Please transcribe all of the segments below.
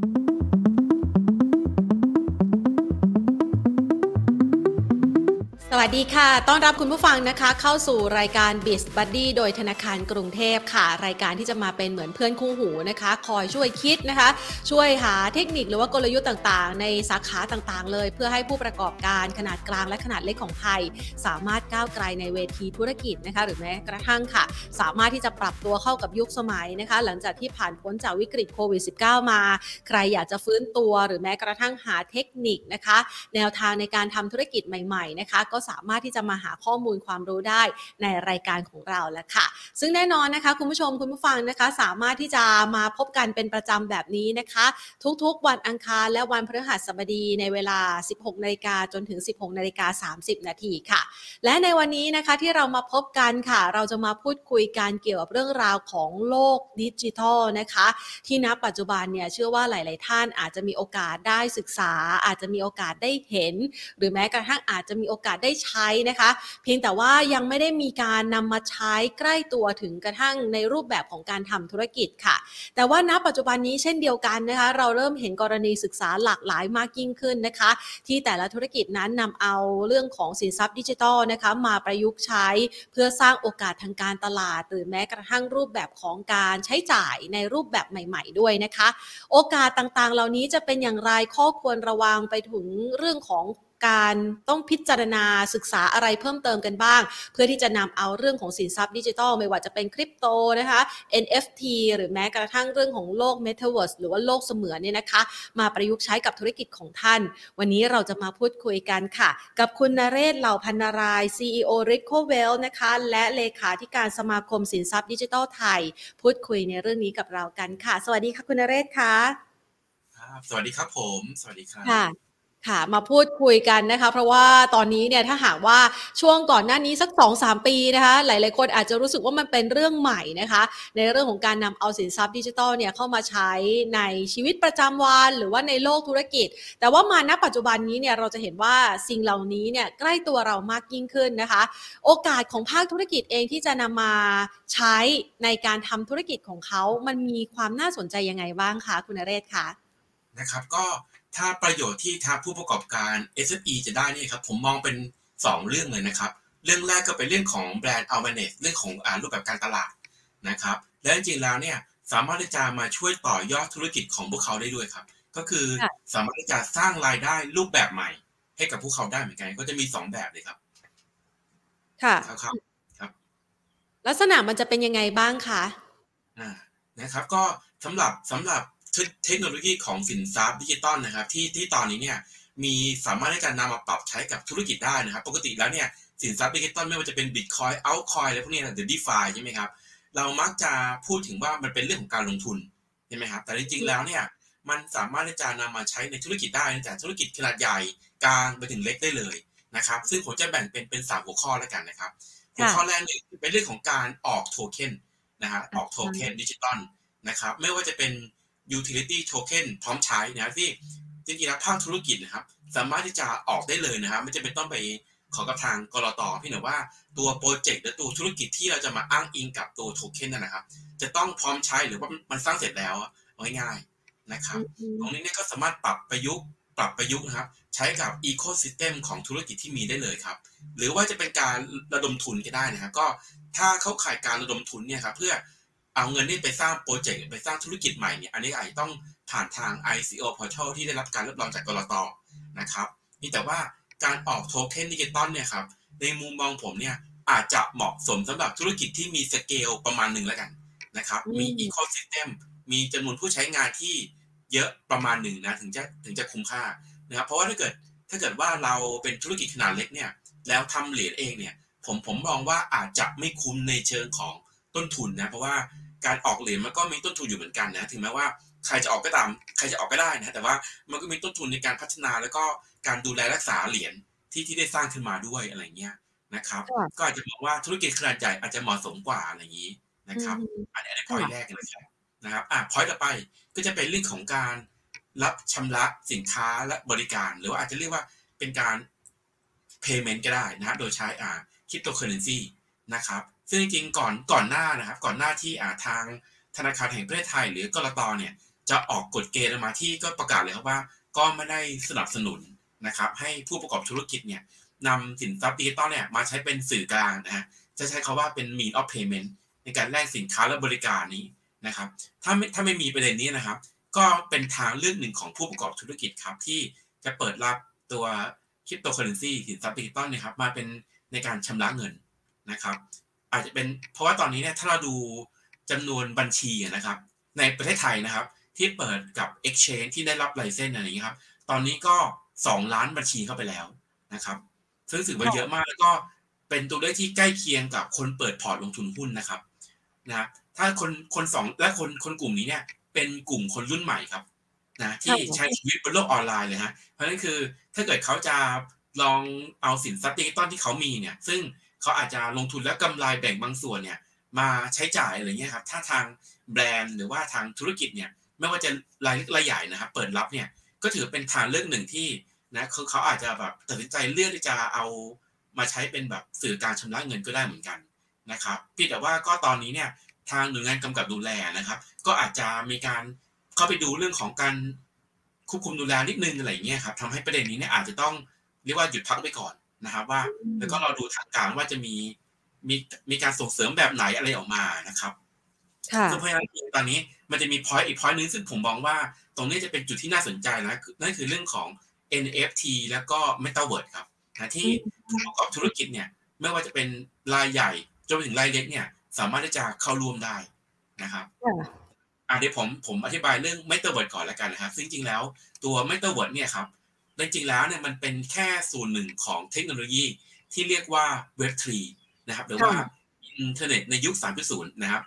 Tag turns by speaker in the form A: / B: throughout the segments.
A: Thank you. สวัสดีค่ะ ต้อนรับคุณผู้ฟังนะคะ เข้าสู่รายการ b i z Buddy โดยธนาคารกรุงเทพค่ะ รายการที่จะมาเป็นเหมือนเพื่อนคู่หูนะคะ คอยช่วยคิดนะคะ ช่วยหาเทคนิคหรือว่ากลยุทธ์ต่างๆ ในสาขาต่างๆ เลย เพื่อให้ผู้ประกอบการขนาดกลางและขนาดเล็กของไทย สามารถก้าวไกลในเวทีธุรกิจนะคะ หรือแม้กระทั่งค่ะ สามารถที่จะปรับตัวเข้ากับยุคสมัยนะคะ หลังจากที่ผ่านพ้นจากวิกฤตโควิด -19 มา ใครอยากจะฟื้นตัว หรือแม้กระทั่งหาเทคนิคนะคะ แนวทางในการทำธุรกิจใหม่ ๆ นะคะก็สามารถที่จะมาหาข้อมูลความรู้ได้ในรายการของเราแล้วค่ะ ซึ่งแน่นอนนะคะ คุณผู้ชมคุณผู้ฟังนะคะ สามารถที่จะมาพบกันเป็นประจำแบบนี้นะคะ ทุกๆ วันอังคารและวันพฤหัสบดีในเวลา 16นาฬิกาจนถึง 16นาฬิกา30 นาทีค่ะ และในวันนี้นะคะที่เรามาพบกันค่ะ เราจะมาพูดคุยกันเกี่ยวกับเรื่องราวของโลกดิจิทัลนะคะ ที่ณปัจจุบันเนี่ยเชื่อว่าหลาย ๆ ท่านอาจจะมีโอกาสได้ศึกษา อาจจะมีโอกาสได้เห็น หรือแม้กระทั่งอาจจะมีโอกาสได้ใช้นะคะ เพียงแต่ว่ายังไม่ได้มีการนำมาใช้ใกล้ตัวถึงกระทั่งในรูปแบบของการทำธุรกิจค่ะ แต่ว่าณปัจจุบันนี้เช่นเดียวกันนะคะ เราเริ่มเห็นกรณีศึกษาหลากหลายมากยิ่งขึ้นนะคะ ที่แต่ละธุรกิจนั้นนำเอาเรื่องของสินทรัพย์ดิจิทัลนะคะมาประยุกต์ใช้เพื่อสร้างโอกาสทางการตลาด หรือแม้กระทั่งรูปแบบของการใช้จ่ายในรูปแบบใหม่ ๆ ด้วยนะคะ โอกาสต่างๆ เหล่านี้จะเป็นอย่างไรข้อควรระวังไปถึงเรื่องของ การต้องพิจารณาศึกษาอะไรเพิ่มเติมกันบ้าง เพื่อที่จะนำเอาเรื่องของสินทรัพย์ดิจิทัล ไม่ว่าจะเป็นคริปโตนะคะ NFT หรือแม้กระทั่งเรื่องของโลก Metaverse หรือว่าโลกเสมือนเนี่ยนะคะ มาประยุกต์ใช้กับธุรกิจของท่าน วันนี้เราจะมาพูดคุยกันค่ะ กับคุณนเรศเหล่าพันนาราย CEO r i c o w e l l นะคะ และเลขาธิการสมาคมสินทรัพย์ดิจิทัลไทย พูดคุยในเรื่องนี้กับเรากันค่ะ สวัสดีค่ะคุณนเรศค่ะ
B: ครับสวัสดีครับผม สวัสดีครับ
A: ค่ะมาพูดคุยกันนะคะ เพราะว่าตอนนี้เนี่ยถ้าหากว่าช่วงก่อนหน้านี้สัก2อสปีนะคะ หลาย ๆ คนอาจจะรู้สึกว่ามันเป็นเรื่องใหม่นะคะ ในเรื่องของการนำเอาสินทรัพย์ดิจิทัลเนี่ยเข้ามาใช้ในชีวิตประจำวันหรือว่าในโลกธุรกิจ แต่ว่ามาณปัจจุบันนี้เนี่ยเราจะเห็นว่าสิ่งเหล่านี้เนี่ยใกล้ตัวเรามากยิ่งขึ้นนะคะ โอกาสของภาคธุรกิจเองที่จะนำมาใช้ในการทำธุรกิจของเขา มันมีความน่าสนใจยังไงบ้างคะคุณนเรศคะ
B: นะครับก็ ถ้าประโยชน์ที่ทางผู้ประกอบการ SME จะได้นี่ครับผมมองเป็น 2 เรื่องเลยนะครับ เรื่องแรกก็เป็นเรื่องของแบรนด์ awareness เรื่องของอารูปแบบการตลาดนะครับ และจริงๆแล้วเนี่ยสามารถที่จะมาช่วยต่อยอดธุรกิจของพวกเขาได้ด้วยครับ ก็คือ
A: ค่ะ
B: สามารถที่จะสร้างรายได้รูปแบบใหม่ ให้กับพวกเขาได้เหมือนกันก็จะมี 2 แบบเลยครับ
A: ค่ะ
B: ครับครับ
A: ลักษณะมันจะเป็นยังไงบ้างคะ
B: อ่านะครับ ก็สำหรับสำหรับ เทคเทคโนโลยีของสินทรัพย์ดิจิตอลนะครับที่ที่ตอนนี้เนี่ยมีสามารถในการนำมาปรับใช้กับธุรกิจได้นะครับ ปกติแล้วเนี่ยสินทรัพย์ดิจิตอลไม่ว่าจะเป็นบิตคอยน์ altcoin อะไรพวกนี้นะหรือ DeFi ใช่ไหมครับ เรามักจะพูดถึงว่ามันเป็นเรื่องของการลงทุนใช่ไหมครับ แต่จริงๆแล้วเนี่ยมันสามารถที่จะนำมาใช้ในธุรกิจได้ตั้งแต่ธุรกิจขนาดใหญ่กลางไปถึงเล็กได้เลยนะครับ ซึ่งผมจะแบ่งเป็นเป็นสามหัวข้อแล้วกันนะครับ หัวข้อแรกเนี่ยเป็นเรื่องของการออกโทเค็นนะฮะออกโทเค็นดิจิตอลนะครับ ไม่ว่าจะเป็น utility token พร้อมใช้นะครับที่จริงๆแล้วภาคธุรกิจนะครับ สามารถที่จะออกได้เลยนะครับ ไม่จำเป็นต้องไปขอกับทางกลตพี่หน่อยว่าตัวโปรเจกต์หรือตัวธุรกิจที่เราจะมาอ้างอิงกับตัวโทเค็นนั่นนะครับ จะต้องพร้อมใช้หรือว่ามันสร้างเสร็จแล้วอะเอาง่ายๆนะครับ ตรงนี้เนี่ยก็สามารถปรับประยุกต์ปรับประยุกต์นะครับ ใช้กับอีโค y ิสเต็มของธุรกิจที่มีได้เลยครับ หรือว่าจะเป็นการระดมทุนก็ได้นะครับ ก็ถ้าเข้าข่ายการระดมทุนเนี่ยครับเพื่อ เอาเงินนี่ไปสร้างโปรเจกต์ไปสร้างธุรกิจใหม่เนี่ยอันนี้อาจจะต้องผ่านทาง ICO Portal ที่ได้รับการรับรองจากกลตนะครับนี่แต่ว่าการออกโทเค็นดิจิตอลเนี่ยครับในมุมมองผมเนี่ยอาจจะเหมาะสมสำหรับธุรกิจที่มีสเกลประมาณหนึ่งแล้วกันนะครับมีอีโค y ิสเต็มมีจำนวนผู้ใช้งานที่เยอะประมาณหนึ่งนะถึงจะถึงจะคุ้มค่านะครับเพราะว่าถ้าเกิดถ้าเกิดว่าเราเป็นธุรกิจขนาดเล็กเนี่ยแล้วทำเหรียญเองเนี่ยผมผมมองว่าอาจจะไม่คุ้มในเชิงของต้นทุนนะเพราะว่า การออกเหรียญมันก็มีต้นทุนอยู่เหมือนกันนะถึงแม้ว่าใครจะออกก็ตามใครจะออกก็ได้นะแต่ว่ามันก็มีต้นทุนในการพัฒนาแล้วก็การดูแลรักษาเหรียญที่ที่ได้สร้างขึ้นมาด้วยอะไรเงี้ยนะครับ
A: ค่ะ
B: ก็อาจจะมองว่าธุรกิจขนาดใหญ่อาจจะเหมาะสมกว่าอะไรอย่างนี้นะครับ
A: อืม
B: อันนี้ในพอยแรกนะครับนะครับอะพอยต่อไปก็จะเป็นเรื่องของการรับชำระสินค้าและบริการ หรือว่าอาจจะเรียกว่าเป็นการ payment ก็ได้นะครับโดยใช้อ่า cryptocurrency นะครับ ซึ่งจริงๆก่อนก่อนหน้านะครับ ก่อนหน้าที่อาทางธนาคารแห่งประเทศไทย หรือกรตเนี่ยจะออกกฎเกณฑ์มาที่ก็ประกาศเลยครับว่า ก็ไม่ได้สนับสนุนนะครับ ให้ผู้ประกอบธุรกิจเนี่ยนำสินทรัพย์ดิจิตอลเนี่ยมาใช้เป็นสื่อกลางนะฮะจะใช้คำว่าเป็น mean of payment ในการแลกสินค้าและบริการนี้นะครับ ถ้าไม่ถ้าไม่มีประเด็นนี้นะครับ ก็เป็นทางเลือกหนึ่งของผู้ประกอบธุรกิจครับ ที่จะเปิดรับตัวคริปโตเคอร์เรนซีสินทรัพย์ดิจิตอลเนี่ยครับมาเป็นในการชำระเงินนะครับ อาจจะเป็นเพราะว่าตอนนี้เนี่ยถ้าเราดูจำนวนบัญชีนะครับ ในประเทศไทยนะครับ ที่เปิดกับ Exchange ที่ได้รับไลเซนส์อะไรอย่างนี้ครับ ตอนนี้ก็ 2 ล้านบัญชีเข้าไปแล้วนะครับ ซึ่งถือว่าเยอะมากแล้วก็เป็นตัวเลขที่ใกล้เคียงกับคนเปิดพอร์ตลงทุนหุ้นนะครับนะถ้าคนคนสองและคนคนกลุ่มนี้เนี่ยเป็นกลุ่มคนรุ่นใหม่ครับนะที่ใช้ชีวิตบนโลกออนไลน์เลยฮะเพราะฉะนั้นคือถ้าเกิดเขาจะลองเอาสินทรัพย์ดิจิตอลที่เขามีเนี่ย ซึ่ง เขาอาจจะลงทุนแล้วกำไรแบ่งบางส่วนเนี่ยมาใช้จ่ายอะไรเงี้ยครับถ้าทางแบรนด์หรือว่าทางธุรกิจเนี่ยไม่ว่าจะรายเล็กรายใหญ่นะครับเปิดรับเนี่ยก็ถือเป็นทางเลือกหนึ่งที่นะเขาเขาอาจจะแบบตัดสินใจเลือกที่จะเอามาใช้เป็นแบบสื่อการชำระเงินก็ได้เหมือนกันนะครับพี่แต่ว่าก็ตอนนี้เนี่ยทางหน่วยงานกำกับดูแลนะครับ ก็อาจจะมีการเข้าไปดูเรื่องของการควบคุมดูแลนิดนึงอะไรเงี้ยครับทำให้ประเด็นนี้เนี่ยอาจจะต้องเรียกว่าหยุดพักไปก่อน นะครับว่าแล้วก็เราดูทางการว่าจะมีมีมีการส่งเสริมแบบไหนอะไรออกมานะครับ
A: ค่ะ
B: ซึ่งเพราะฉะนั้นตอนนี้มันจะมี point อีก point นึงซึ่งผมมองว่า ตรงนี้จะเป็นจุดที่น่าสนใจนะนั่นคือเรื่องของ NFT แล้วก็ Metaverse ครับนะที่ผู้ประกอบธุรกิจเนี่ยไม่ว่าจะเป็นรายใหญ่จนไปถึงรายเล็กเนี่ย สามารถที่จะเข้าร่วมได้นะครับอะเดี๋ยวผมผมอธิบายเรื่อง Metaverse ก่อนแล้วกันนะครับซึ่งจริงๆแล้วตัว Metaverse เนี่ยครับ จริงๆแล้วเนี่ยมันเป็นแค่ส่วนหนึ่งของเทคโนโลยีที่เรียกว่า Web3 นะครับหรือว่าอินเทอร์เน็ตในยุค 3.0 นะครับ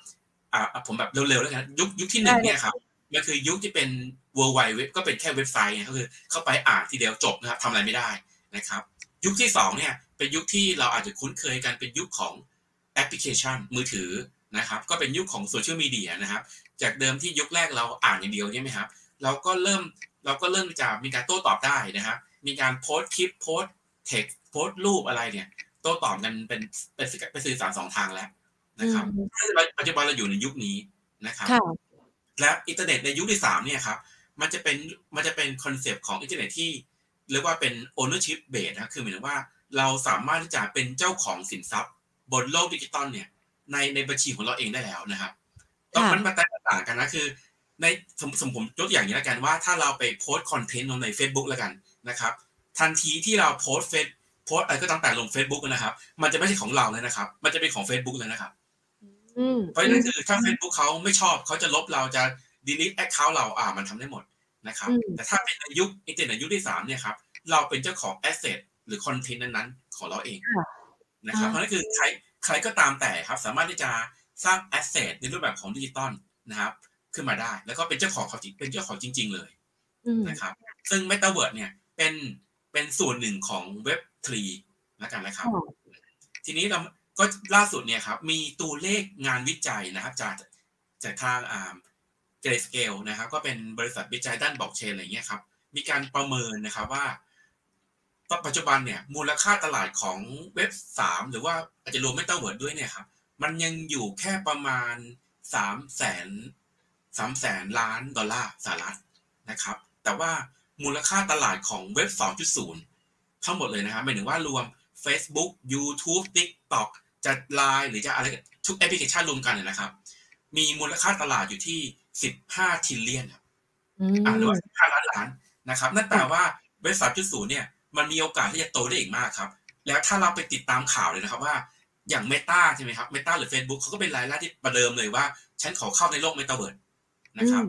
B: อ่าผมแบบเร็วๆแล้วกันยุคยุคที่หนึ่งเนี่ยครับมันคือยุคที่เป็น World Wide Web ก็เป็นแค่เว็บไซต์ไงก็คือเข้าไปอ่านทีเดียวจบนะครับทำอะไรไม่ได้นะครับ ยุคที่สองเนี่ยเป็นยุคที่เราอาจจะคุ้นเคยกันเป็นยุคของแอปพลิเคชันมือถือนะครับ ก็เป็นยุคของโซเชียลมีเดียนะครับ จากเดิมที่ยุคแรกเราอ่านอย่างเดียวใช่ไหมครับ เราก็เริ่ม เราก็เริ่มจะมีการโต้ตอบได้นะครับ มีการโพสต์คลิปโพสต์เท็กซ์โพสต์รูปอะไรเนี่ย โต้ตอบกันเป็นเป็นเป็นสื่อสารสองทางแล้วนะครับปัจจุบันเราอยู่ในยุคนี้นะครับและอินเทอร์เน็ตในยุคที่สามเนี่ยครับมันจะเป็นมันจะเป็นคอนเซปต์ของอินเทอร์เน็ตที่เรียกว่าเป็น ownership base นะคือหมายถึงว่าเราสามารถที่จะเป็นเจ้าของสินทรัพย์ บนโลกดิจิตอลเนี่ยในในบัญชีของเราเองได้แล้วนะครับตอนมันมาแตกต่างกันนะคือ ในสมสมผมยกอย่างนี้แล้วกันว่าถ้าเราไปโพสต์คอนเทนต์ลงใน Facebook แล้วกันนะครับ ทันทีที่เราโพสต์เฟซโพสต์อะไรก็ตามแต่ลง Facebook นะครับ มันจะไม่ใช่ของเราเลยนะครับ มันจะเป็นของ Facebook เลยนะครับเพราะฉะนั้นคือถ้า Facebook เขาไม่ชอบเขาจะลบเราจะ delete account เราอ่ามันทำได้หมดนะครับ แต่ถ้าเป็นในยุคอินเทอร์เน็ตยุคที่สามเนี่ยครับเราเป็นเจ้าของ asset หรือคอนเทนต์นั้นๆ ของเราเองนะครับ เพราะนั่นคือใครใครก็ตามแต่ครับ สามารถที่จะสร้าง asset ในรูปแบบของดิจิตอลนะครับ ขึ้นมาได้ แล้วก็เป็นเจ้าของเขาเป็นเจ้าของจริง ๆ เลยนะครับ ซึ่ง Metaverse เนี่ยเป็นเป็นส่วนหนึ่งของเว็บ3แล้วกันนะครับ ทีนี้เราก็ล่าสุดเนี่ยครับ มีตัวเลขงานวิจัยนะครับ จากจากทางอ่า Grayscale นะครับ ก็เป็นบริษัทวิจัยด้านบล็อกเชนอะไรเงี้ยครับ มีการประเมินนะครับว่าปัจจุบันเนี่ยมูลค่าตลาดของเว็บสามหรือว่าอาจจะรวมไม่ต้องเวิร์ดด้วยเนี่ยครับ มันยังอยู่แค่ประมาณสามแสน สามแสนล้านดอลลาร์สหรัฐนะครับ แต่ว่ามูลค่าตลาดของเว็บ 2.0 ทั้งหมดเลยนะครับหมายถึงว่ารวม Facebook YouTube TikTok จะไลน์หรือจะอะไรทุกแอปพลิเคชันรวมกันนะครับ มีมูลค่าตลาดอยู่ที่ 15 trillion ครับอ่าหรือว่า15ล้านล้านนะครับ นั่นแปลว่าเว็บ 3.0 เนี่ย มันมีโอกาสที่จะโตได้อีกมากครับ แล้วถ้าเราไปติดตามข่าวเลยนะครับว่าอย่าง Meta ใช่ไหมครับ Meta หรือ Facebook เขาก็เป็นรายแรกที่ประเดิมเลยว่า ฉันขอเข้าในโลก Metaverse นะครับ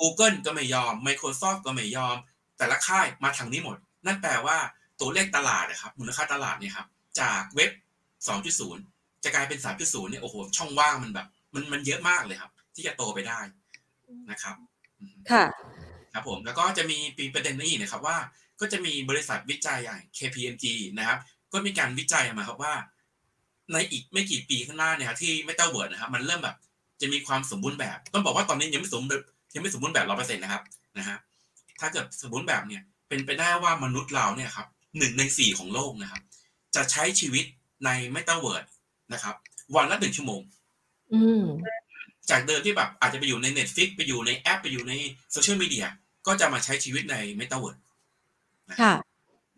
B: Google ก็ไม่ยอม Microsoft ก็ไม่ยอม แต่ละค่ายมาทางนี้หมด นั่นแปลว่าตัวเลขตลาดนะครับมูลค่าตลาดเนี่ยครับจากเว็บ 2.0 จะกลายเป็น 3.0เนี่ยโอ้โหช่องว่างมันแบบ มันมันเยอะมากเลยครับ ที่จะโตไปได้นะครับ
A: ค่ะ
B: ครับผมแล้วก็จะมีปีประเด็นนี้นะครับว่า ก็จะมีบริษัทวิจัยอย่าง KPMG นะครับ ก็มีการวิจัยมาครับว่า ในอีกไม่กี่ปีข้างหน้าเนี่ยที่ไม่เต้าเวิร์ดนะครับ มันเริ่มแบบ จะมีความสมบูรณ์แบบ ต้องบอกว่าตอนนี้ยังไม่สมบูรณ์ยังไม่สมบูรณ์แบบร้อยเปอร์เซ็นต์นะครับนะฮะถ้าเกิดสมบูรณ์แบบเนี่ยเป็นไปได้ว่ามนุษย์เราเนี่ยครับหนึ่งในสี่ของโลกนะครับ จะใช้ชีวิตในไม่เต้าเวิร์ดนะครับ วันละหนึ่งชั่วโมง
A: อืม
B: จากเดิมที่แบบอาจจะไปอยู่ใน Netflix ไปอยู่ในแอป ไปอยู่ในโซเชียลมีเดียก็จะมาใช้ชีวิตใน Metaverse
A: ค่ะ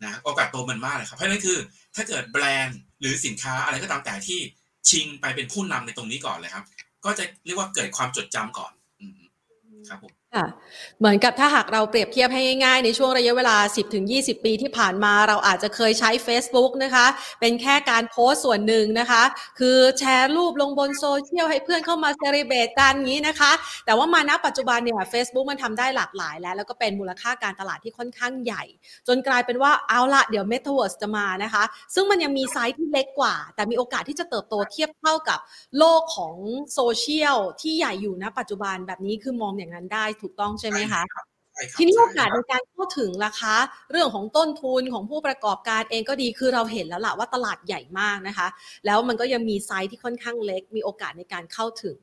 B: นะโอกาสโตมันมากเลยครับ เพราะนั่นคือถ้าเกิดแบรนด์หรือสินค้าอะไรก็ตามแต่ที่ชิงไปเป็นผู้นำในตรงนี้ก่อนเลยครับ ก็จะเรียกว่าเกิดความจดจำก่อนครับผม
A: ค่ะเหมือนกับถ้าหากเราเปรียบเทียบให้ง่ายๆ ในช่วงระยะเวลา 10-20 ปีที่ผ่านมาเราอาจจะเคยใช้ Facebook นะคะ เป็นแค่การโพสต์ส่วนหนึ่งนะคะ คือแชร์รูปลงบนโซเชียลให้เพื่อนเข้ามา celebrate กันอย่างนี้นะคะ แต่ว่ามาณปัจจุบันเนี่ย Facebook มันทำได้หลากหลายแล้ว แล้วก็เป็นมูลค่าการตลาดที่ค่อนข้างใหญ่ จนกลายเป็นว่าเอาละเดี๋ยว Metaverse จะมานะคะ ซึ่งมันยังมีไซส์ที่เล็กกว่า แต่มีโอกาสที่จะเติบโตเทียบเท่ากับโลกของโซเชียลที่ใหญ่อยู่ณปัจจุบันแบบนี้คือมองอย่างนั้นได้ถูกต้องใช่ไหมคะ
B: ใช่ครับ
A: ทีนี้
B: ใช่
A: โอกาส
B: ค
A: ใน
B: รับ
A: การเข้าถึงราคาเรื่องของต้นทุนของผู้ประกอบการเองก็ดีคือเราเห็นแล้วล่ะว่าตลาดใหญ่มากนะคะ แล้วมันก็ยังมีไซส์ที่ค่อนข้างเล็ก มีโอกาสในการเข้าถึง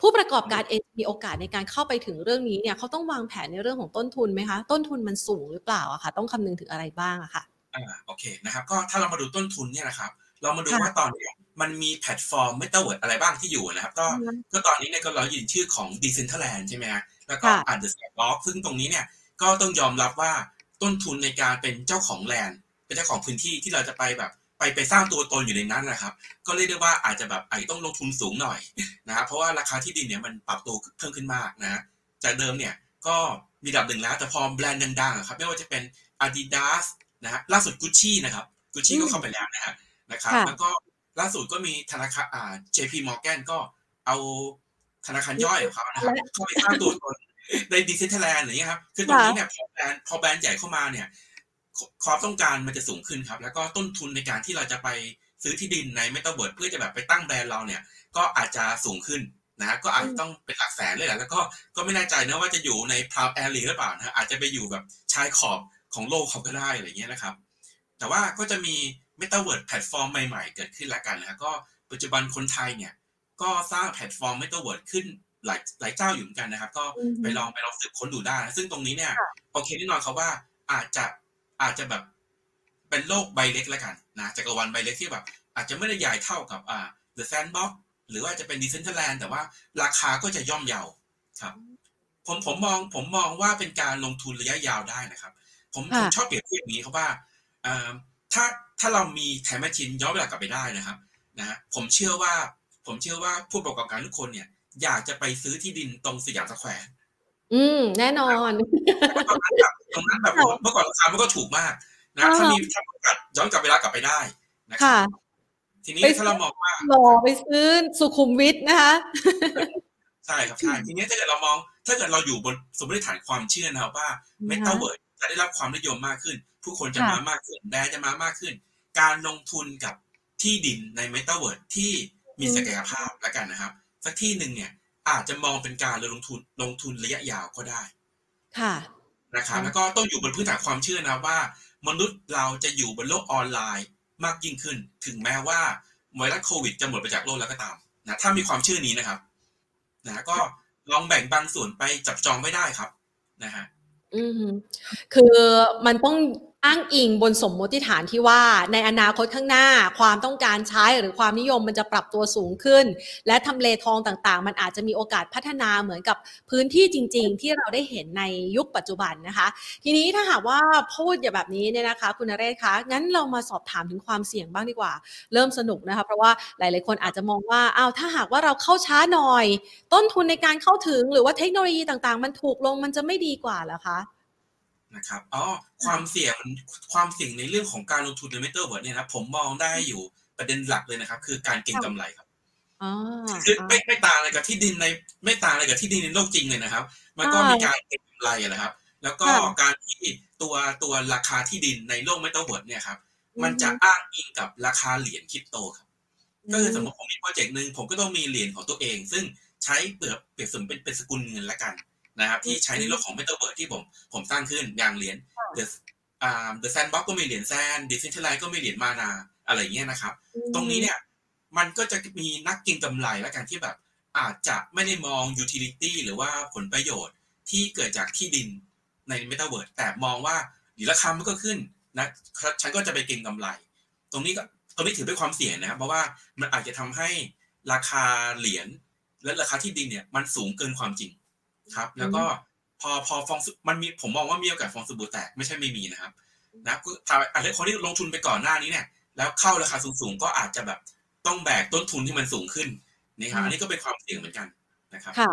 A: ผู้ประกอบการเองมีโอกาสในการเข้าไปถึงเรื่องนี้เนี่ยเขาต้องวางแผนในเรื่องของต้นทุนไหมคะ ต้นทุนมันสูงหรือเปล่าอะคะต้องคำนึงถึงอะไรบ้างอะค่ะ
B: อ่าโอเคนะครับก็ถ้าเรามาดูต้นทุนเนี่ยนะครับ เรามาดู
A: ค่ะ
B: ว่าตอนเนี้ยมันมีแพลตฟอร์ม Metaverse อะไรบ้างที่อยู่นะครับ ก็
A: อือฮึ
B: ก็ตอนนี้เนี่ยก็เรายินชื่อของ Decentraland ใช่ไหมฮะ แล้วก็
A: ค่ะ
B: อ่าน The Sandbox ซึ่งตรงนี้เนี่ยก็ต้องยอมรับว่าต้นทุนในการเป็นเจ้าของแลนด์เป็นเจ้าของพื้นที่ที่เราจะไปแบบไปไปสร้างตัวตนอยู่ในนั้นนะครับ ก็เรียกได้ว่าอาจจะแบบอาจจะต้องลงทุนสูงหน่อยนะครับเพราะว่าราคาที่ดินเนี่ยมันปรับตัวเพิ่มขึ้นมากนะฮะจากเดิมเนี่ยก็มีระดับหนึ่งแล้วแต่พอแบรนด์ดังๆอะครับไม่ว่าจะเป็น Adidas นะฮะล่าสุด Gucci นะครับ Gucci
A: อืม
B: ก็เข้าไปแล้วนะฮะนะครับ
A: ค่ะ
B: แล้วก็ล่าสุดก็มีธนาคารอ่า JP Morgan ก็เอา ธนาคารย่อยของเขานะครับ
A: และ
B: เข้าไปสร้างตัวตนในดิจิทัลแลนด์อย่างเงี้ยครับคือตรงนี้เนี่ยพอแบรนด์พอแบรนด์ใหญ่เข้ามาเนี่ยขความต้องการมันจะสูงขึ้นครับ แล้วก็ต้นทุนในการที่เราจะไปซื้อที่ดินใน Metaverse เพื่อจะแบบไปตั้งแบรนด์เราเนี่ย ก็อาจจะสูงขึ้นนะฮะก็อาจจะต้องเป็นหลักแสนเลยแหละแล้วก็ก็ไม่แน่ใจนะว่าจะอยู่ใน prime area หรือเปล่านะฮะอาจจะไปอยู่แบบชายขอบของโลกเขาก็ได้อะไรเงี้ยนะครับ แต่ว่าก็จะมี Metaverse แพลตฟอร์มใหม่ๆ เกิดขึ้นแล้วกันนะฮะก็ปัจจุบันคนไทยเนี่ย ก็สร้างแพลตฟอร์ม Metaverse ขึ้นหลายหลายเจ้าอยู่เหมือนกันนะครับ ก็
A: อือฮึ
B: ไปลองไปลองสืบค้นดูได้นะซึ่งตรงนี้เนี่ย
A: ค่ะ
B: โอเคแน่นอนครับว่าอาจจะอาจจะแบบเป็นโลกใบเล็กแล้วกันนะจักรวาลใบเล็กที่แบบ อาจจะไม่ได้ใหญ่เท่ากับอ่า The Sandbox หรือว่าจะเป็น Decentraland แต่ว่าราคาก็จะย่อมเยาครับ ผมผมมองผมมองว่าเป็นการลงทุนระยะยาวได้นะครับ ผมผม
A: ค่ะ
B: ชอบเปรียบเทียบอย่างนี้ครับว่าเอ่อถ้าถ้าเรามี time machine ย้อนเวลากลับไปได้นะครับนะฮะผมเชื่อว่า ผมเชื่อว่าผู้ประกอบการทุกคนเนี่ย อยากจะไปซื้อที่ดินตรงสยามสแควร์
A: อืม แน่นอน
B: ตรงนั้นแบบตรงนั้นแบบเมื่อก่อนราคามันก็ถูกมาก นะถ้ามีถ้าโอกาสย้อนกลับเวลากลับไปได้นะครั
A: ค่ะ
B: บทีนี้
A: ไป
B: ถ้าเรามองว่า
A: รอไปซื้อสุขุมวิทนะคะ
B: ใช่ครับใช่ทีนี้ถ้าเกิดเรามอง ถ้าเกิดเราอยู่บนสมมติฐานความเชื่อนะครับว่าเมตาเวิร์ดจะได้รับความนิยมมากขึ้น ผู้คนจะ
A: ค่ะ
B: มามากขึ้นแบรนด์จะมามากขึ้น การลงทุนกับที่ดินในเมตาเวิร์ดที่ มีศักยภาพแล้วกันนะครับ สักที่หนึ่งเนี่ยอาจจะมองเป็นการลงทุนลงทุนระยะยาวก็ได้
A: ค่ะ
B: นะครับ
A: ค่ะ
B: แล้วก็ต้องอยู่บนพื้นฐานความเชื่อนะว่า มนุษย์เราจะอยู่บนโลกออนไลน์มากยิ่งขึ้น ถึงแม้ว่าไวรัสโควิดจะหมดไปจากโลกแล้วก็ตามนะถ้ามีความเชื่อนี้นะครับนะก็ลองแบ่งบางส่วนไปจับจองไม่ได้ครับ นะฮะ
A: อือฮึคือมันต้อง อ้างอิงบนสมมติฐานที่ว่าในอนาคตข้างหน้าความต้องการใช้หรือความนิยมมันจะปรับตัวสูงขึ้น และทำเลทองต่างๆ มันอาจจะมีโอกาสพัฒนาเหมือนกับพื้นที่จริง ๆ ที่เราได้เห็นในยุคปัจจุบันนะคะ ทีนี้ถ้าหากว่าพูดอย่างแบบนี้เนี่ยนะคะ คุณนเรศคะงั้นเรามาสอบถามถึงความเสี่ยงบ้างดีกว่า เริ่มสนุกนะคะเพราะว่าหลาย ๆ คนอาจจะมองว่าอ้าวถ้าหากว่าเราเข้าช้าหน่อย ต้นทุนในการเข้าถึงหรือว่าเทคโนโลยีต่างๆ มันถูกลงมันจะไม่ดีกว่าเหรอคะ
B: นะครับอ๋อความเสี่ยงมันความเสี่ยงในเรื่องของการลงทุนในเมตาเวิร์ดเนี่ยนะครับผมมองได้อยู่ประเด็นหลักเลยนะครับ คือการเก็งกำไรครับ
A: อ๋อ
B: คือไม่ไม่ต่างอะไรกับที่ดินในไม่ต่างอะไรกับที่ดินในโลกจริงเลยนะครับ มันก็มีการเก็งกำไรอะนะครับ แล้วก็การที่ตัวตัวราคาที่ดินในโลกเมตาเวิร์ดเนี่ยครับมันจะอ้างอิงกับราคาเหรียญคริปโตครับก็คือสมมติผมมีโปรเจกต์หนึ่งผมก็ต้องมีเหรียญของตัวเอง ซึ่งใช้เปลือกเปรียบเสมือนเป็นเป็นสกุลเงินละกัน นะครับ ที่ใช้ในโลกของเมตาเวิร์ที่ผมผมสร้างขึ้นอย่างเหรียญ The อ่า The Sandbox ก็มีเหรียญ SAND Decentraland ก็มีเหรียญ MANAอะไรอย่างเงี้ยนะครับ ตรงนี้เนี่ยมันก็จะมีนักเก็งกำไรและกันที่แบบ อาจจะไม่ได้มอง utility หรือว่าผลประโยชน์ที่เกิดจากที่ดินใน Metaverse แต่มองว่าเดี๋ยวราคามันก็ขึ้นนะฉันก็จะไปเก็งกำไร ตรงนี้ก็ตรงนี้ถือเป็นความเสี่ยงนะครับเพราะว่ามันอาจจะทำให้ราคาเหรียญและราคาที่ดินเนี่ยมันสูงเกินความจริง ครับ แล้วก็พอพอฟองมันมีผมมองว่ามีโอกาสฟองสบู่แตกไม่ใช่ไม่มีนะครับนะถ้าอะไรคนที่ลงทุนไปก่อนหน้านี้เนี่ย แล้วเข้าราคาสูงๆก็อาจจะแบบต้องแบกต้นทุนที่มันสูงขึ้นนี่ครับอันนี้ก็เป็นความเสี่ยงเหมือนกันนะครับ
A: ค่ะ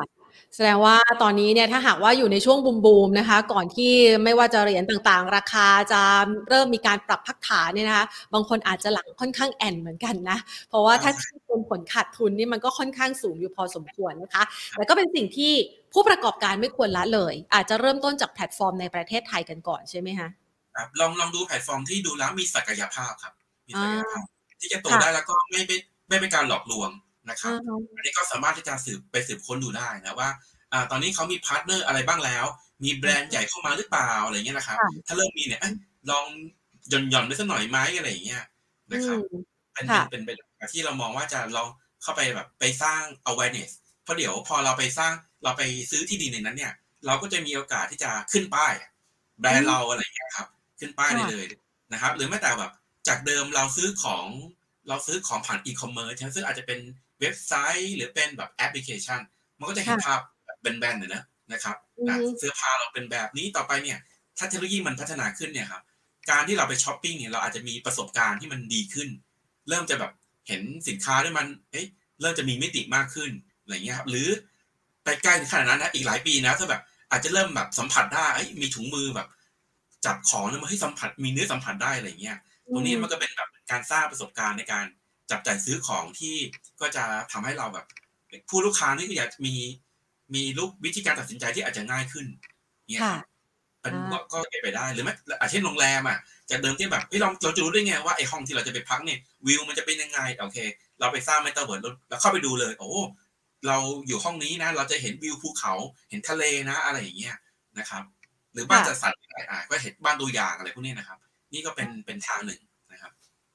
A: แสดงว่าตอนนี้เนี่ยถ้าหากว่าอยู่ในช่วงบูมบูมนะคะ ก่อนที่ไม่ว่าจะเหรียญต่างๆ ราคาจะเริ่มมีการปรับพักฐานเนี่ยนะคะ บางคนอาจจะหลังค่อนข้างแอนเหมือนกันนะ เพราะว่าถ้าเป็นผลขาดทุนนี่มันก็ค่อนข้างสูงอยู่พอสมควรนะคะ แล้วก็เป็นสิ่งที่ ผู้ประกอบการไม่ควรละเลย อาจจะเริ่มต้นจากแพลตฟอร์มในประเทศไทยกันก่อนใช่ไหมคะ
B: ครับลองลองดูแพลตฟอร์มที่ดูแล้วมีศักยภาพครับ มีศักยภาพ ที่จะโตได้แล้วก็ไม่ไม่ไม่เป็นการหลอกลวงนะครับอันนี้ก็สามารถที่จะสืบไปสืบค้นดูได้นะว่าอ่าตอนนี้เขามี partner อะไรบ้างแล้ว มีแบรนด์ใหญ่เข้ามาหรือเปล่าอะไรเงี้ยนะครับ ถ้าเริ่มมีเนี่ยลองหย่อนหย่อนไปสักหน่อยไหมอะไรอย่างเงี้ยนะครับเป็นเป็นเป็นที่เรามองว่าจะลองเข้าไปแบบไปสร้าง awareness เพราะเดี๋ยวพอเราไปสร้างเราไปซื้อที่ดินในนั้นเนี่ย เราก็จะมีโอกาสที่จะขึ้นป้ายแบรนด์เราอะไรอย่างเงี้ยครับ ขึ้นป้ายได้เลยนะครับ หรือแม้แต่แบบจากเดิมเราซื้อของเราซื้อของผ่านอีคอมเมิร์ซซึ่งอาจจะเป็นเว็บไซต์หรือเป็นแบบแอปพลิเคชัน มันก็จะเห็นภาพแบนๆเนี่ยนะนะครับเสื้อผ้าเราเป็นแบบนี้ต่อไปเนี่ยถ้าเทคโนโลยีมันพัฒนาขึ้นเนี่ยครับการที่เราไปช้อปปิ้งเนี่ยเราอาจจะมีประสบการณ์ที่มันดีขึ้น เริ่มจะแบบเห็นสินค้าด้วยมันเอ๊ะเริ่มจะมีมิติมากขึ้น อะไรเงี้ยครับหรือไปใกล้ถึงขนาดนั้นนะอีกหลายปีนะถ้าแบบ อาจจะเริ่มแบบสัมผัสได้มีถุงมือแบบ จับของแล้วมาให้สัมผัสมีเนื้อสัมผัสได้อะไรเงี้ยตรงนี้มันก็เป็นแบบการสร้างประสบการณ์ในการจับจ่ายซื้อของที่ก็จะทำให้เราแบบ ผู้ลูกค้านี่ก็อยากมีมีลูกวิธีการตัดสินใจที่อาจจะง่ายขึ้นเนี่ยมันก็เก็บไปได้หรือไม่อาเช่นโรงแรมอะจากเดิมที่แบบเฮ้ยเราเราจะรู้ได้ไงว่าไอ้ห้องที่เราจะไปพักเนี่ยวิวมันจะเป็นยังไงโอเค เราไปสร้างเมตาเวิร์ดเราเข้าไปดูเลย โอ้ เราอยู่ห้องนี้นะ เราจะเห็นวิวภูเขาเห็นทะเลนะอะไรอย่างเงี้ยนะครับ หรือบ้านจัดสรรอ่าก็เห็นบ้านตัวอย่างอะไรพวกนี้นะครับ นี่ก็เป็นเป็นทางหนึ่ง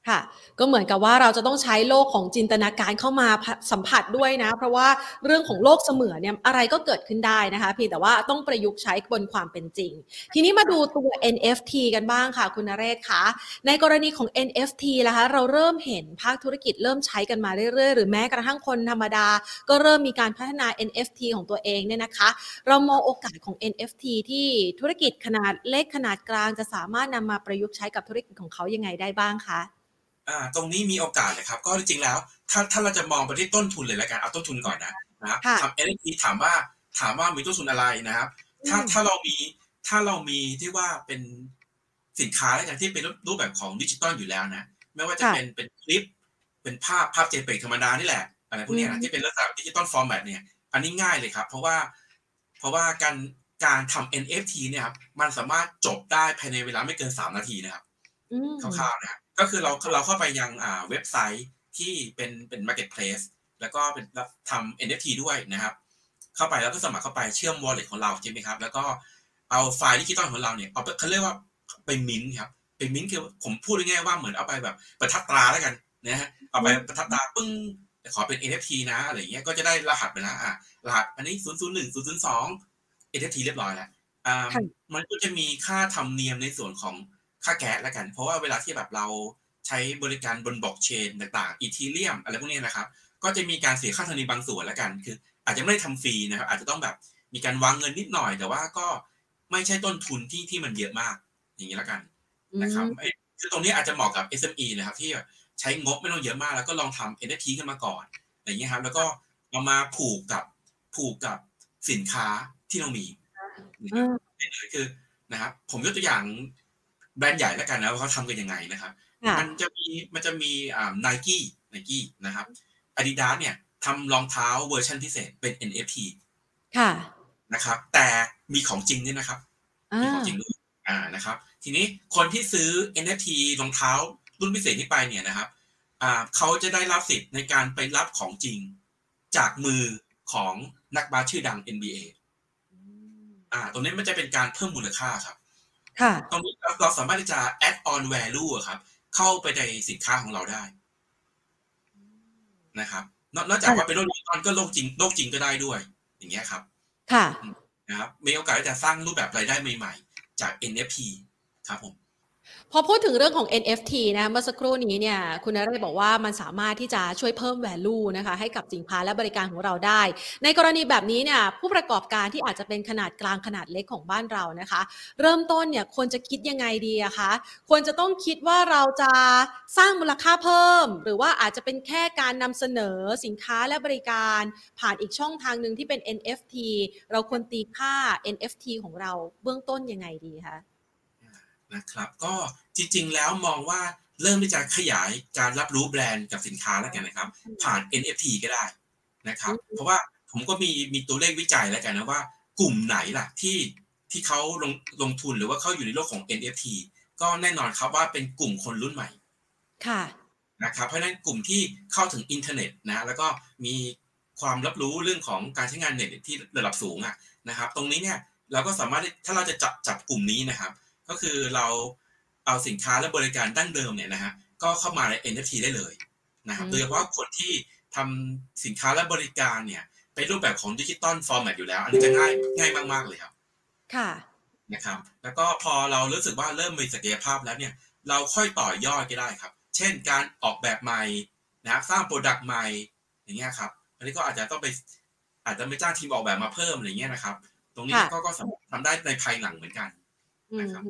A: ค่ะ ก็เหมือนกับว่าเราจะต้องใช้โลกของจินตนาการเข้ามาสัมผัสด้วยนะ เพราะว่าเรื่องของโลกเสมือนเนี่ยอะไรก็เกิดขึ้นได้นะคะพี่แต่ว่าต้องประยุกต์ใช้บนความเป็นจริง ทีนี้มาดูตัว NFT กันบ้างค่ะ คุณนเรศคะในกรณีของ NFT นะคะเราเริ่มเห็นภาคธุรกิจเริ่มใช้กันมาเรื่อยๆ หรือแม้กระทั่งคนธรรมดา ก็เริ่มมีการพัฒนา NFT ของตัวเองเนี่ยนะคะ เรามองโอกาสของ NFT ที่ธุรกิจขนาดเล็กขนาดกลางจะสามารถนำมาประยุกต์ใช้กับธุรกิจของเขายังไงได้บ้างคะ
B: อ่าตรงนี้มีโอกาสเลยครับ ก็จริงๆแล้ว ถ้าถ้าเราจะมองไปที่ต้นทุนเลยละกันเอาต้นทุนก่อนนะนะครับทำ NFT ถามว่าถามว่ามีต้นทุนอะไรนะครับ ถ้าถ้าเรามีถ้าเรามีที่ว่าเป็นสินค้าแล้วกันที่เป็นรูปแบบของดิจิตอลอยู่แล้วนะไม่ว่าจะเป็นเป็นคลิป เป็นภาพภาพ JPEG ธรรมดานี่แหละอะไรพวกนี้นะที่เป็นลักษณะ digital format เนี่ย อันนี้ง่ายเลยครับ เพราะว่า เพราะว่าการการทำ NFT เนี่ยครับมันสามารถจบได้ภายในเวลาไม่เกินสามนาทีนะครับคร่าวๆนะครับ ก็คือเราเราเข้าไปยังอ่าเว็บไซต์ที่เป็นเป็น marketplace แล้วก็เป็นทำ NFT ด้วยนะครับ เข้าไปแล้วก็สมัครเข้าไปเชื่อม wallet ของเราใช่ไหมครับ แล้วก็เอาไฟล์ดิจิตอลของเราเนี่ยเอาเขาเรียกว่าไปมิ้นครับไปมิ้นคือผมพูดง่ายๆว่าเหมือนเอาไปแบบประทับตราแล้วกันนะฮะเอาไปประทับตราปึ้งขอเป็น NFT นะอะไรเงี้ยก็จะได้รหัสไปแล้วอะรหัสอันนี้ 0 0 1 0 0 2 NFT เรียบร้อยแล้วอ่ามันก็จะมีค่าธรรมเนียมในส่วนของ ค่าแก๊สแล้วกัน เพราะว่าเวลาที่แบบเราใช้บริการบนบล็อกเชนต่างๆอีทีเรียมอะไรพวกนี้นะครับ ก็จะมีการเสียค่าธรรมเนียมบางส่วนแล้วกัน คือ อาจจะไม่ได้ทำฟรีนะครับ อาจจะต้องแบบมีการวางเงินนิดหน่อย แต่ว่าก็ไม่ใช่ต้นทุนที่ที่มันเยอะมาก อย่างนี้แล้วกันนะครับคือตรงนี้อาจจะเหมาะกับ SME นะครับ ที่ใช้งบไม่ต้องเยอะมาก แล้วก็ลองทำ NFT ขึ้นมาก่อนอย่างเงี้ยครับแล้วก็เอามาผูกกับผูกกับสินค้าที่เรามีนี่คือนะครับผมยกตัวอย่าง แบรนด์ใหญ่แล้วกันนะว่าเขาทำกันยังไงนะครับ มันจะมีมันจะมีอ่า Nike Nike นะครับอาดิดาสเนี่ยทำรองเท้าเวอร์ชันพิเศษเป็น NFT ค่ะนะครับ แต่มีของจริงด้วยนะครับ มีของจริงด้วยอ่านะครับ ทีนี้คนที่ซื้อ NFT รองเท้ารุ่นพิเศษนี้ไปเนี่ยนะครับอ่าเขาจะได้รับสิทธิ์ในการไปรับของจริง จากมือของนักบาสชื่อดัง NBA อ่าตรงนี้มันจะเป็นการเพิ่มมูลค่าครับ ตรงนี้เราสามารถที่จะ add on value ครับ เข้าไปในสินค้าของเราได้นะครับ นอกจากว่าเป็นโลกดิจิตอลก็โลกจริงโลกจริงก็ได้ด้วย อย่างเงี้ยครับ ค่ะนะครับมีโอกาสที่จะสร้างรูปแบบรายได้ใหม่ ๆ จาก NFT ครับผม
A: พอพูดถึงเรื่องของ NFT นะเมื่อสักครู่นี้เนี่ยคุณนเรศบอกว่ามันสามารถที่จะช่วยเพิ่ม value นะคะให้กับสินค้าและบริการของเราได้ ในกรณีแบบนี้เนี่ยผู้ประกอบการที่อาจจะเป็นขนาดกลางขนาดเล็กของบ้านเรานะคะ เริ่มต้นเนี่ยควรจะคิดยังไงดีอะคะควรจะต้องคิดว่าเราจะสร้างมูลค่าเพิ่ม หรือว่าอาจจะเป็นแค่การนำเสนอสินค้าและบริการ ผ่านอีกช่องทางหนึ่งที่เป็น NFT เราควรตีค่า NFT ของเราเบื้องต้นยังไงดีคะ
B: นะครับ ก็จริงๆแล้วมองว่าเริ่มที่จะขยายการรับรู้แบรนด์กับสินค้าแล้วกันนะครับ ผ่าน NFT ก็ได้นะครับ เพราะว่าผมก็มีมีตัวเลขวิจัยแล้วกันนะว่ากลุ่มไหนล่ะที่ที่เขาลงลงทุนหรือว่าเขาอยู่ในโลกของ NFT ก็แน่นอนครับว่าเป็นกลุ่มคนรุ่นใหม่
A: ค่ะ
B: นะครับเพราะฉะนั้นกลุ่มที่เข้าถึงอินเทอร์เน็ตนะแล้วก็มีความรับรู้เรื่องของการใช้งานเน็ตที่ระดับสูงอะนะครับ ตรงนี้เนี่ยเราก็สามารถถ้าเราจะจับจับกลุ่มนี้นะครับ ก็คือเราเอาสินค้าและบริการดั้งเดิมเนี่ยนะฮะก็เข้ามาใน NFT ได้เลยนะครับโดยเฉพาะคนที่ทำสินค้าและบริการเนี่ยเป็นรูปแบบของ digital format อยู่แล้ว อันนี้จะง่ายง่ายมาก ๆ เลยครับ
A: ค่ะ
B: นะครับ แล้วก็พอเรารู้สึกว่าเริ่มมีศักยภาพแล้วเนี่ยเราค่อยต่อยอดก็ได้ครับ เช่นการออกแบบใหม่นะสร้าง product ใหม่อย่างเงี้ยครับอันนี้ก็อาจจะต้องไปอาจจะไม่จ้างทีมออกแบบมาเพิ่มอะไรเงี้ยนะครับ ตรงนี้ก็ก็สามารถทำได้ในภายหลังเหมือนกัน นะครับ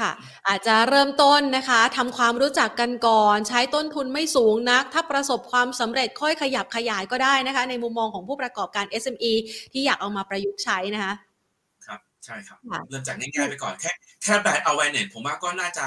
A: ค่ะอาจจะเริ่มต้นนะคะทำความรู้จักกันก่อน ใช้ต้นทุนไม่สูงนัก ถ้าประสบความสำเร็จค่อยขยับขยายก็ได้นะคะ ในมุมมองของผู้ประกอบการ SME ที่อยากเอามาประยุกต์ใช้นะคะ
B: ครับใช่ครับ เริ่มจากง่ายๆไปก่อนแค่แค่แบรนด์ awareness ผมว่าก็น่าจะ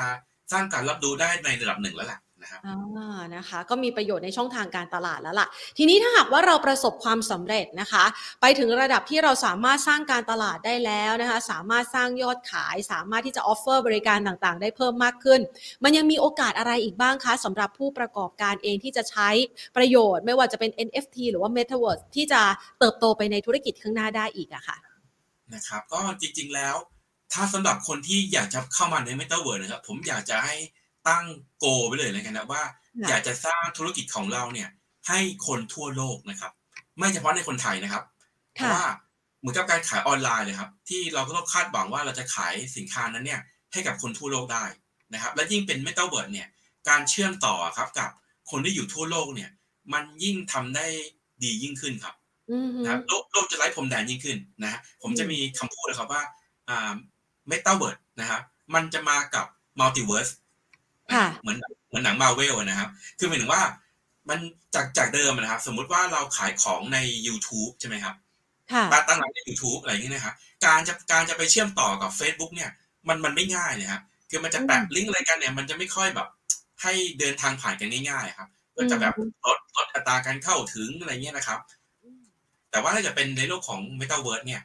B: สร้างการรับรู้ได้ในระดับหนึ่งแล้วแหละ นะครับ
A: อ่านะคะ ก็มีประโยชน์ในช่องทางการตลาดแล้วล่ะ ทีนี้ถ้าหากว่าเราประสบความสำเร็จนะคะ ไปถึงระดับที่เราสามารถสร้างการตลาดได้แล้วนะคะ สามารถสร้างยอดขาย สามารถที่จะออฟเฟอร์บริการต่างๆ ได้เพิ่มมากขึ้น มันยังมีโอกาสอะไรอีกบ้างคะสำหรับผู้ประกอบการเองที่จะใช้ประโยชน์ ไม่ว่าจะเป็น NFT หรือว่า Metaverse ที่จะเติบโตไปในธุรกิจข้างหน้าได้อีกอะค่ะ
B: นะครับก็จริงๆแล้ว ถ้าสำหรับคนที่อยากจะเข้ามาใน Metaverse นะครับผมอยากจะให้ ตั้งโกไปเลยนะกันนะว่า อยากจะสร้างธุรกิจของเราเนี่ย ให้คนทั่วโลกนะครับ ไม่เฉพาะในคนไทยนะครับเพราะว่าเหมือนกับการขายออนไลน์เลยครับ ที่เราก็ต้องคาดหวังว่าเราจะขายสินค้านั้นเนี่ย ให้กับคนทั่วโลกได้นะครับ และยิ่งเป็นเมตาเวิร์ดเนี่ย การเชื่อมต่อครับกับคนที่อยู่ทั่วโลกเนี่ย มันยิ่งทำได้ดียิ่งขึ้นครับนะโลกโลกจะไร้พรมแดนยิ่งขึ้นนะฮะผมจะมีคำพูดนะครับว่าอ่าเมตาเวิร์ดนะครับมันจะมากับ multiverse เหมือนเหมือนหนังมาเวลนะครับ คือหมายถึงว่า มันจากจากเดิมนะครับ สมมุติว่าเราขายของใน YouTube ใช่ไหมครับ
A: ต
B: ตั้งร้านใน YouTube อะไรอย่างนี้นะครับการจะการจะไปเชื่อมต่อกับ Facebook เนี่ย มันมันไม่ง่ายเลยครับคือมันจะแปะลิงก์อะไรกันเนี่ย มันจะไม่ค่อยแบบ ให้เดินทางผ่านกันง่ายๆครับ ก็จะแบบลดลดอัตราการเข้าถึงอะไรเงี้ยนะครับ แต่ว่าถ้าเกิดเป็นในโลกของ m e t a เวิร์เนี่ย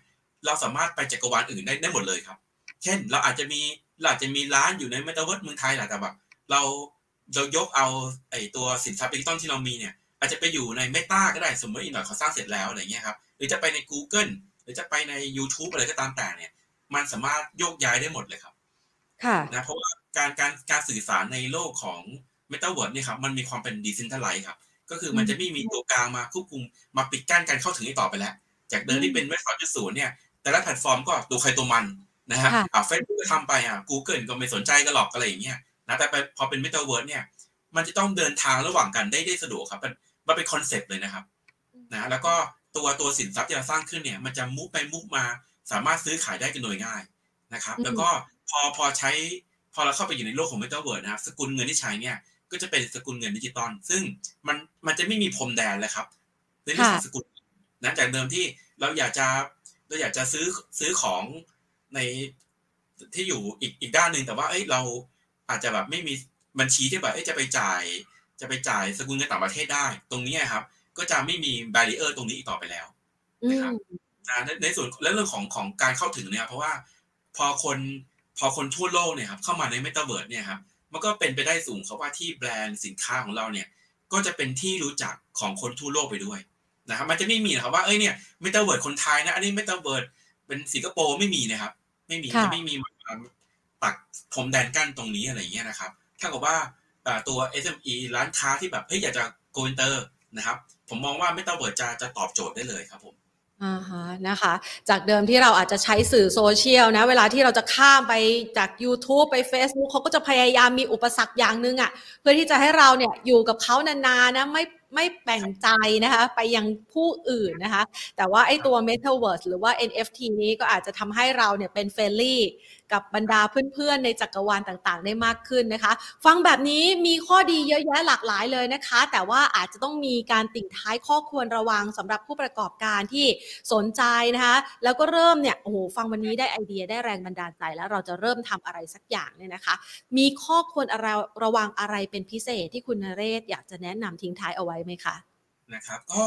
B: เราสามารถไปจักรวาลอื่นได้ได้หมดเลยครับ เช่น เราอาจจะมีเราอาจจะมีร้านอยู่ใน m e t a เวิร์เมืองไทยแหละแต่แบบ เราเรายกเอาไอ้ตัวสินทรัพย์ดิจิตอลที่เรามีเนี่ย อาจจะไปอยู่ใน Meta ก็ได้สมมติอีกหน่อยเขาสร้างเสร็จแล้วอะไรเงี้ยครับหรือจะไปใน Google หรือจะไปใน YouTube อะไรก็ตามแต่เนี่ย มันสามารถโยกย้ายได้หมดเลยครับ
A: ค่ะ
B: นะเพราะว่าการการการสื่อสารในโลกของ m e t a เวิร์ดนี่ครับมันมีความเป็น decentralized ครับก็คือมันจะไม่มีตัวกลางมาควบคุมมาปิดกั้นการเข้าถึงอีกต่อไปแล้ว จากเดิมที่เป็นเว็บสองจุดศูนย์เนี่ยแต่ละแพลตฟอร์มก็ตัวใครตัวมันนะฮะอ่าเฟซบุ๊กก็ทำไปอะ Google ก็ไม่สนใจก็หรอกอะไรอย่างเงี้ย นะแต่พอเป็น m e t a เวิร์ดเนี่ย มันจะต้องเดินทางระหว่างกันได้ได้สะดวกครับ มันมันเป็น concept เลยนะครับนะแล้วก็ตัวตัวสินทรัพย์ที่เราสร้างขึ้นเนี่ยมันจะ move ไป move มา สามารถซื้อขายได้กันโดยง่ายนะครับ แล้วก็พอพอใช้พอเราเข้าไปอยู่ในโลกของเมตาเวิร์ดนะครับสกุลเงินที่ใช้เนี่ยก็จะเป็นสกุลเงินดิจิตอลซึ่งมันมันจะไม่มีพรมแดนเลยครับในเรื่องของสกุลนะจากเดิมที่เราอยากจะเราอยากจะซื้อซื้อของในที่อยู่อีกอีกด้านหนึ่งแต่ว่าเอ้ยเรา อาจจะแบบไม่มีบัญชีที่แบบจะไปจ่าย จะไปจ่ายสกุลเงินต่างประเทศได้ ตรงนี้ครับ ก็จะไม่มี barrier ตรงนี้อีกต่อไปแล้วนะครับในส่วนและเรื่องของของการเข้าถึงเนี่ย เพราะว่าพอคนพอคนทั่วโลกเนี่ยครับเข้ามาในเมตาเวิร์ดเนี่ยครับมันก็เป็นไปได้สูงเขาว่าที่แบรนด์สินค้าของเราเนี่ย ก็จะเป็นที่รู้จักของคนทั่วโลกไปด้วยนะครับมันจะไม่มีนะครับว่าเอ้ยเนี่ยเมตาเวิร์ดคนไทยนะอันนี้เมตาเวิร์ดเป็นสิงคโปร์ไม่มีนะครับ ไม่มีจะไม่มี ตักพรมแดนกั้นตรงนี้อะไรอย่างเงี้ยนะครับถ้ากับว่าตัว SME ร้านค้าที่แบบเฮ้ยอยากจะ go inter นะครับ ผมมองว่าไม่ต้องเบิดจะจะตอบโจทย์ได้เลยครับผม
A: อ่าฮะนะคะ จากเดิมที่เราอาจจะใช้สื่อโซเชียลนะ เวลาที่เราจะข้ามไปจาก YouTube ไป Facebook เขาก็จะพยายามมีอุปสรรคอย่างหนึ่งอะ่ะ เพื่อที่จะให้เราเนี่ยอยู่กับเขานานๆนะไม่ไม่แบ่งใจนะคะไปยังผู้อื่นนะคะ แต่ว่าไอ้ตัว Metaverse หรือว่า NFT นี้ก็อาจจะทำให้เราเนี่ยเป็น friendly กับบรรดาเพื่อนๆ ในจักรวาลต่างๆ ได้มากขึ้นนะคะ ฟังแบบนี้มีข้อดีเยอะแยะหลากหลายเลยนะคะ แต่ว่าอาจจะต้องมีการทิ้งท้ายข้อควรระวังสำหรับผู้ประกอบการที่สนใจนะคะ แล้วก็เริ่มเนี่ยโอ้โหฟังวันนี้ได้ไอเดียได้แรงบันดาลใจ แล้วเราจะเริ่มทำอะไรสักอย่างเนี่ยนะคะ มีข้อควรอะไรระวังอะไรเป็นพิเศษที่คุณนเรศอยากจะแนะนำทิ้งท้ายเอาไว้ไหมคะ
B: นะครับก็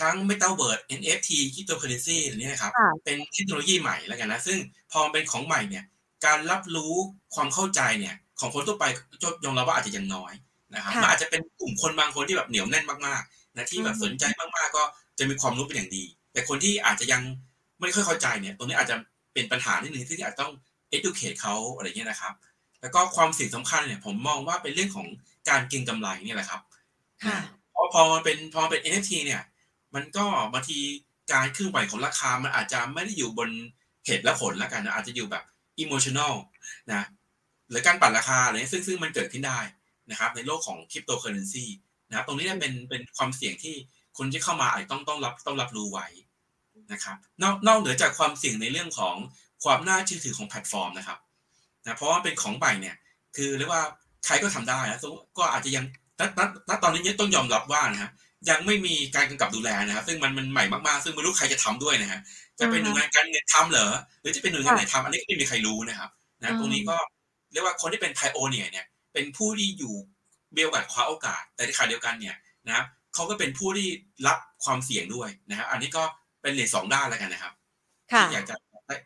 B: ทั้ง Metaverse NFT Cryptocurrency อันนี้นะครับ
A: ค่ะ
B: เป็นเทคโนโลยีใหม่แล้วกันนะ ซึ่งพอมันเป็นของใหม่เนี่ย การรับรู้ความเข้าใจเนี่ยของคนทั่วไปก็ยอมรับว่าอาจจะยังน้อยนะครับ
A: ค่ะ
B: มันอาจจะเป็นกลุ่มคนบางคนที่แบบเหนียวแน่นมากๆนะที่แบบ
A: อือฮึ
B: สนใจมากๆก็จะมีความรู้เป็นอย่างดี แต่คนที่อาจจะยังไม่ค่อยเข้าใจเนี่ยตรงนี้อาจจะเป็นปัญหานิดนึงที่อาจต้อง educate เขาอะไรเงี้ยนะครับ แล้วก็ความสิ่งสำคัญเนี่ยผมมองว่าเป็นเรื่องของการเก็งกำไรเนี่ยแหละครับ
A: ค่ะ
B: เพราะพอมันเป็นพอมันเป็น NFT เนี่ย มันก็บางทีการเคลื่อนไหวของราคามันอาจจะไม่ได้อยู่บนเหตุและผลแล้วกันนะอาจจะอยู่แบบ emotional นะหรือการปั่นราคาอะไรเงี้ยซึ่งซึ่งมันเกิดขึ้นได้นะครับ ในโลกของคริปโตเคอเรนซีนะครับตรงนี้เนี่ยเป็นเป็นความเสี่ยงที่คนที่เข้ามาอาจจะต้องต้องรับต้องรับรู้ไว้นะครับนอกนอกเหนือจากความเสี่ยงในเรื่องของความน่าเชื่อถือของแพลตฟอร์มนะครับนะเพราะว่าเป็นของใหม่เนี่ยคือเรียกว่าใครก็ทำได้นะก็อาจจะยังณณณตอนนี้ต้องยอมรับว่านะฮะยังไม่มีการกำกับดูแลนะครับซึ่งมันมันใหม่มากๆ ซึ่งไม่รู้ใครจะทำด้วยนะฮะ จะเป็นหน่วยงานการเงินทำเหรอหรือจะเป็นหน่วยงานไหนทำอันนี้ก็ไม่มีใครรู้นะครับนะตรงนี้ก็เรียกว่าคนที่เป็นไพโอเนียเนี่ยเป็นผู้ที่อยู่เบลกับคว้าโอกาส แต่ในขณะเดียวกันเนี่ยนะครับเขาก็เป็นผู้ที่รับความเสี่ยงด้วยนะครับอันนี้ก็เป็นเหรียญสองด้านแล้วกันนะครับ
A: ค่ะ
B: ที่อยากจะ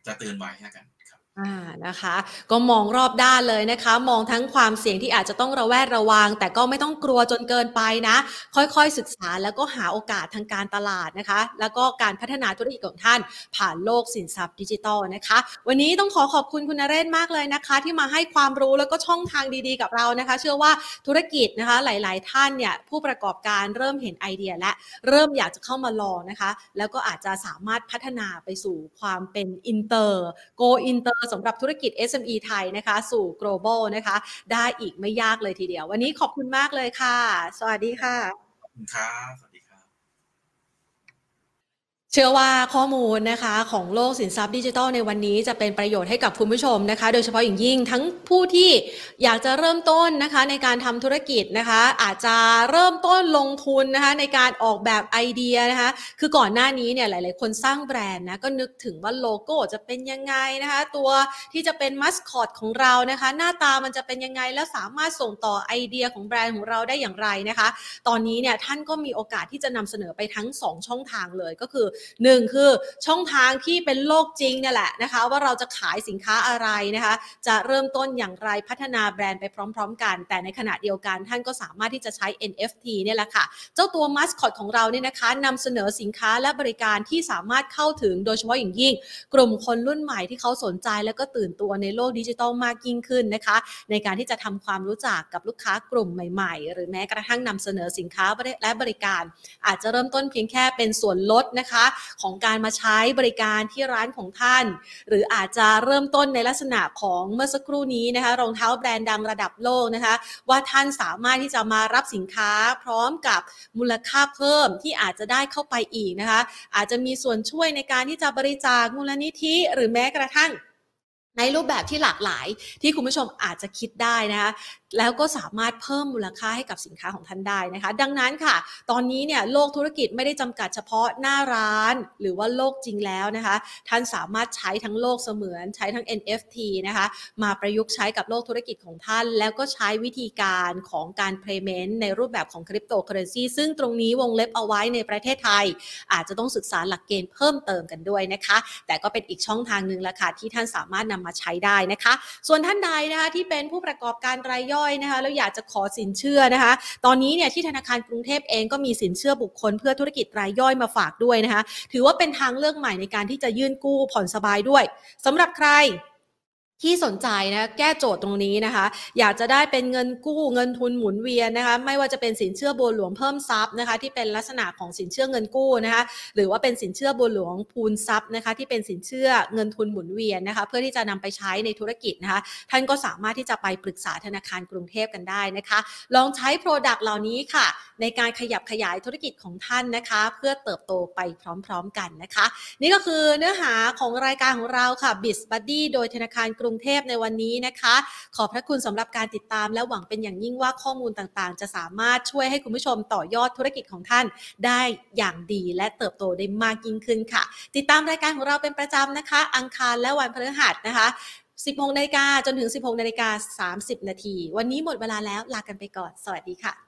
B: จะเตือนไว้แล้วกันครับ
A: อ่านะคะ ก็มองรอบด้านเลยนะคะ มองทั้งความเสี่ยงที่อาจจะต้องระแวดระวัง แต่ก็ไม่ต้องกลัวจนเกินไปนะ ค่อยๆศึกษาแล้วก็หาโอกาสทางการตลาดนะคะ แล้วก็การพัฒนาธุรกิจของท่าน ผ่านโลกสินทรัพย์ดิจิทัลนะคะ วันนี้ต้องขอขอบคุณคุณนเรศมากเลยนะคะ ที่มาให้ความรู้แล้วก็ช่องทางดีๆกับเรานะคะ เชื่อว่าธุรกิจนะคะหลาย ๆ ท่านเนี่ยผู้ประกอบการเริ่มเห็นไอเดีย และเริ่มอยากจะเข้ามาลองนะคะ แล้วก็อาจจะสามารถพัฒนาไปสู่ความเป็นอินเตอร์โกอินเตอร์สำหรับธุรกิจ SME ไทยนะคะ สู่ global นะคะ ได้อีกไม่ยากเลยทีเดียว วันนี้ขอบคุณมากเลยค่ะ สวัสดีค่ะ
B: ครับ
A: เชื่อว่าข้อมูลนะคะของโลกสินทรัพย์ดิจิทัลในวันนี้จะเป็นประโยชน์ให้กับคุณผู้ชมนะคะ โดยเฉพาะอย่างยิ่งทั้งผู้ที่อยากจะเริ่มต้นนะคะในการทำธุรกิจนะคะ อาจจะเริ่มต้นลงทุนนะคะในการออกแบบไอเดียนะคะคือก่อนหน้านี้เนี่ยหลาย ๆ คนสร้างแบรนด์นะก็นึกถึงว่าโลโก้จะเป็นยังไงนะคะ ตัวที่จะเป็นมัสคอตของเรานะคะ หน้าตามันจะเป็นยังไงแล้วสามารถส่งต่อไอเดียของแบรนด์ของเราได้อย่างไรนะคะ ตอนนี้เนี่ยท่านก็มีโอกาสที่จะนำเสนอไปทั้ง 2 ช่องทางเลยก็คือ1 คือช่องทางที่เป็นโลกจริงเนี่ยแหละนะคะ ว่าเราจะขายสินค้าอะไรนะคะ จะเริ่มต้นอย่างไรพัฒนาแบรนด์ไปพร้อม ๆ กัน แต่ในขณะเดียวกันท่านก็สามารถที่จะใช้ NFT เนี่ยแหละค่ะ เจ้าตัวมัสคอตของเราเนี่ยนะคะนำเสนอสินค้าและบริการที่สามารถเข้าถึงโดยเฉพาะอย่างยิ่ง กลุ่มคนรุ่นใหม่ที่เขาสนใจแล้วก็ตื่นตัวในโลกดิจิทัลมากยิ่งขึ้นนะคะ ในการที่จะทำความรู้จักกับลูกค้ากลุ่มใหม่ๆ หรือแม้กระทั่งนำเสนอสินค้าและบริการ อาจจะเริ่มต้นเพียงแค่เป็นส่วนลดนะคะของการมาใช้บริการที่ร้านของท่าน หรืออาจจะเริ่มต้นในลักษณะของเมื่อสักครู่นี้นะคะรองเท้าแบรนด์ดังระดับโลกนะคะ ว่าท่านสามารถที่จะมารับสินค้าพร้อมกับมูลค่าเพิ่มที่อาจจะได้เข้าไปอีกนะคะ อาจจะมีส่วนช่วยในการที่จะบริจาคมูลนิธิ หรือแม้กระทั่งในรูปแบบที่หลากหลายที่คุณผู้ชมอาจจะคิดได้นะคะแล้วก็สามารถเพิ่มมูลค่าให้กับสินค้าของท่านได้นะคะ ดังนั้นค่ะ ตอนนี้เนี่ยโลกธุรกิจไม่ได้จำกัดเฉพาะหน้าร้าน หรือว่าโลกจริงแล้วนะคะ ท่านสามารถใช้ทั้งโลกเสมือนใช้ทั้ง NFT นะคะ มาประยุกต์ใช้กับโลกธุรกิจของท่าน แล้วก็ใช้วิธีการของการ payment ในรูปแบบของคริปโตเคอเรนซีซึ่งตรงนี้วงเล็บเอาไว้ในประเทศไทย อาจจะต้องศึกษาหลักเกณฑ์เพิ่มเติมกันด้วยนะคะ แต่ก็เป็นอีกช่องทางหนึ่งละค่ะที่ท่านสามารถนำมาใช้ได้นะคะ ส่วนท่านใดนะคะที่เป็นผู้ประกอบการรายย่อยนะคะแล้วอยากจะขอสินเชื่อนะคะ ตอนนี้เนี่ยที่ธนาคารกรุงเทพเองก็มีสินเชื่อบุคคล เพื่อธุรกิจรายย่อยมาฝากด้วยนะคะ ถือว่าเป็นทางเลือกใหม่ในการที่จะยื่นกู้ผ่อนสบายด้วยสำหรับใคร ที่สนใจนะแก้โจทย์ตรงนี้นะคะ อยากจะได้เป็นเงินกู้เงินทุนหมุนเวียนนะคะ ไม่ว่าจะเป็นสินเชื่อบัวหลวงเพิ่มทรัพย์นะคะ ที่เป็นลักษณะของสินเชื่อเงินกู้นะคะ หรือว่าเป็นสินเชื่อบัวหลวงพูนทรัพย์นะคะ ที่เป็นสินเชื่อเงินทุนหมุนเวียนนะคะ เพื่อที่จะนำไปใช้ในธุรกิจนะคะ ท่านก็สามารถที่จะไปปรึกษาธนาคารกรุงเทพกันได้นะคะ ลองใช้ Product เหล่านี้ค่ะ ในการขยับขยายธุรกิจของท่านนะคะ เพื่อเติบโตไปพร้อม ๆ กันนะคะ นี่ก็คือเนื้อหาของรายการของเราค่ะ b i z Buddy โดยธนาคารกรุงุงเทพในวันนี้นะคะ ขอบพระคุณสำหรับการติดตามและหวังเป็นอย่างยิ่งว่าข้อมูลต่างๆ จะสามารถช่วยให้คุณผู้ชมต่อยอดธุรกิจของท่านได้อย่างดีและเติบโตได้มากยิ่งขึ้นค่ะ ติดตามรายการของเราเป็นประจำนะคะ อังคารและวันพฤหัสนะคะ16นาฬิกาจนถึง 16นาฬิกา30 นาที วันนี้หมดเวลาแล้วลากันไปก่อน สวัสดีค่ะ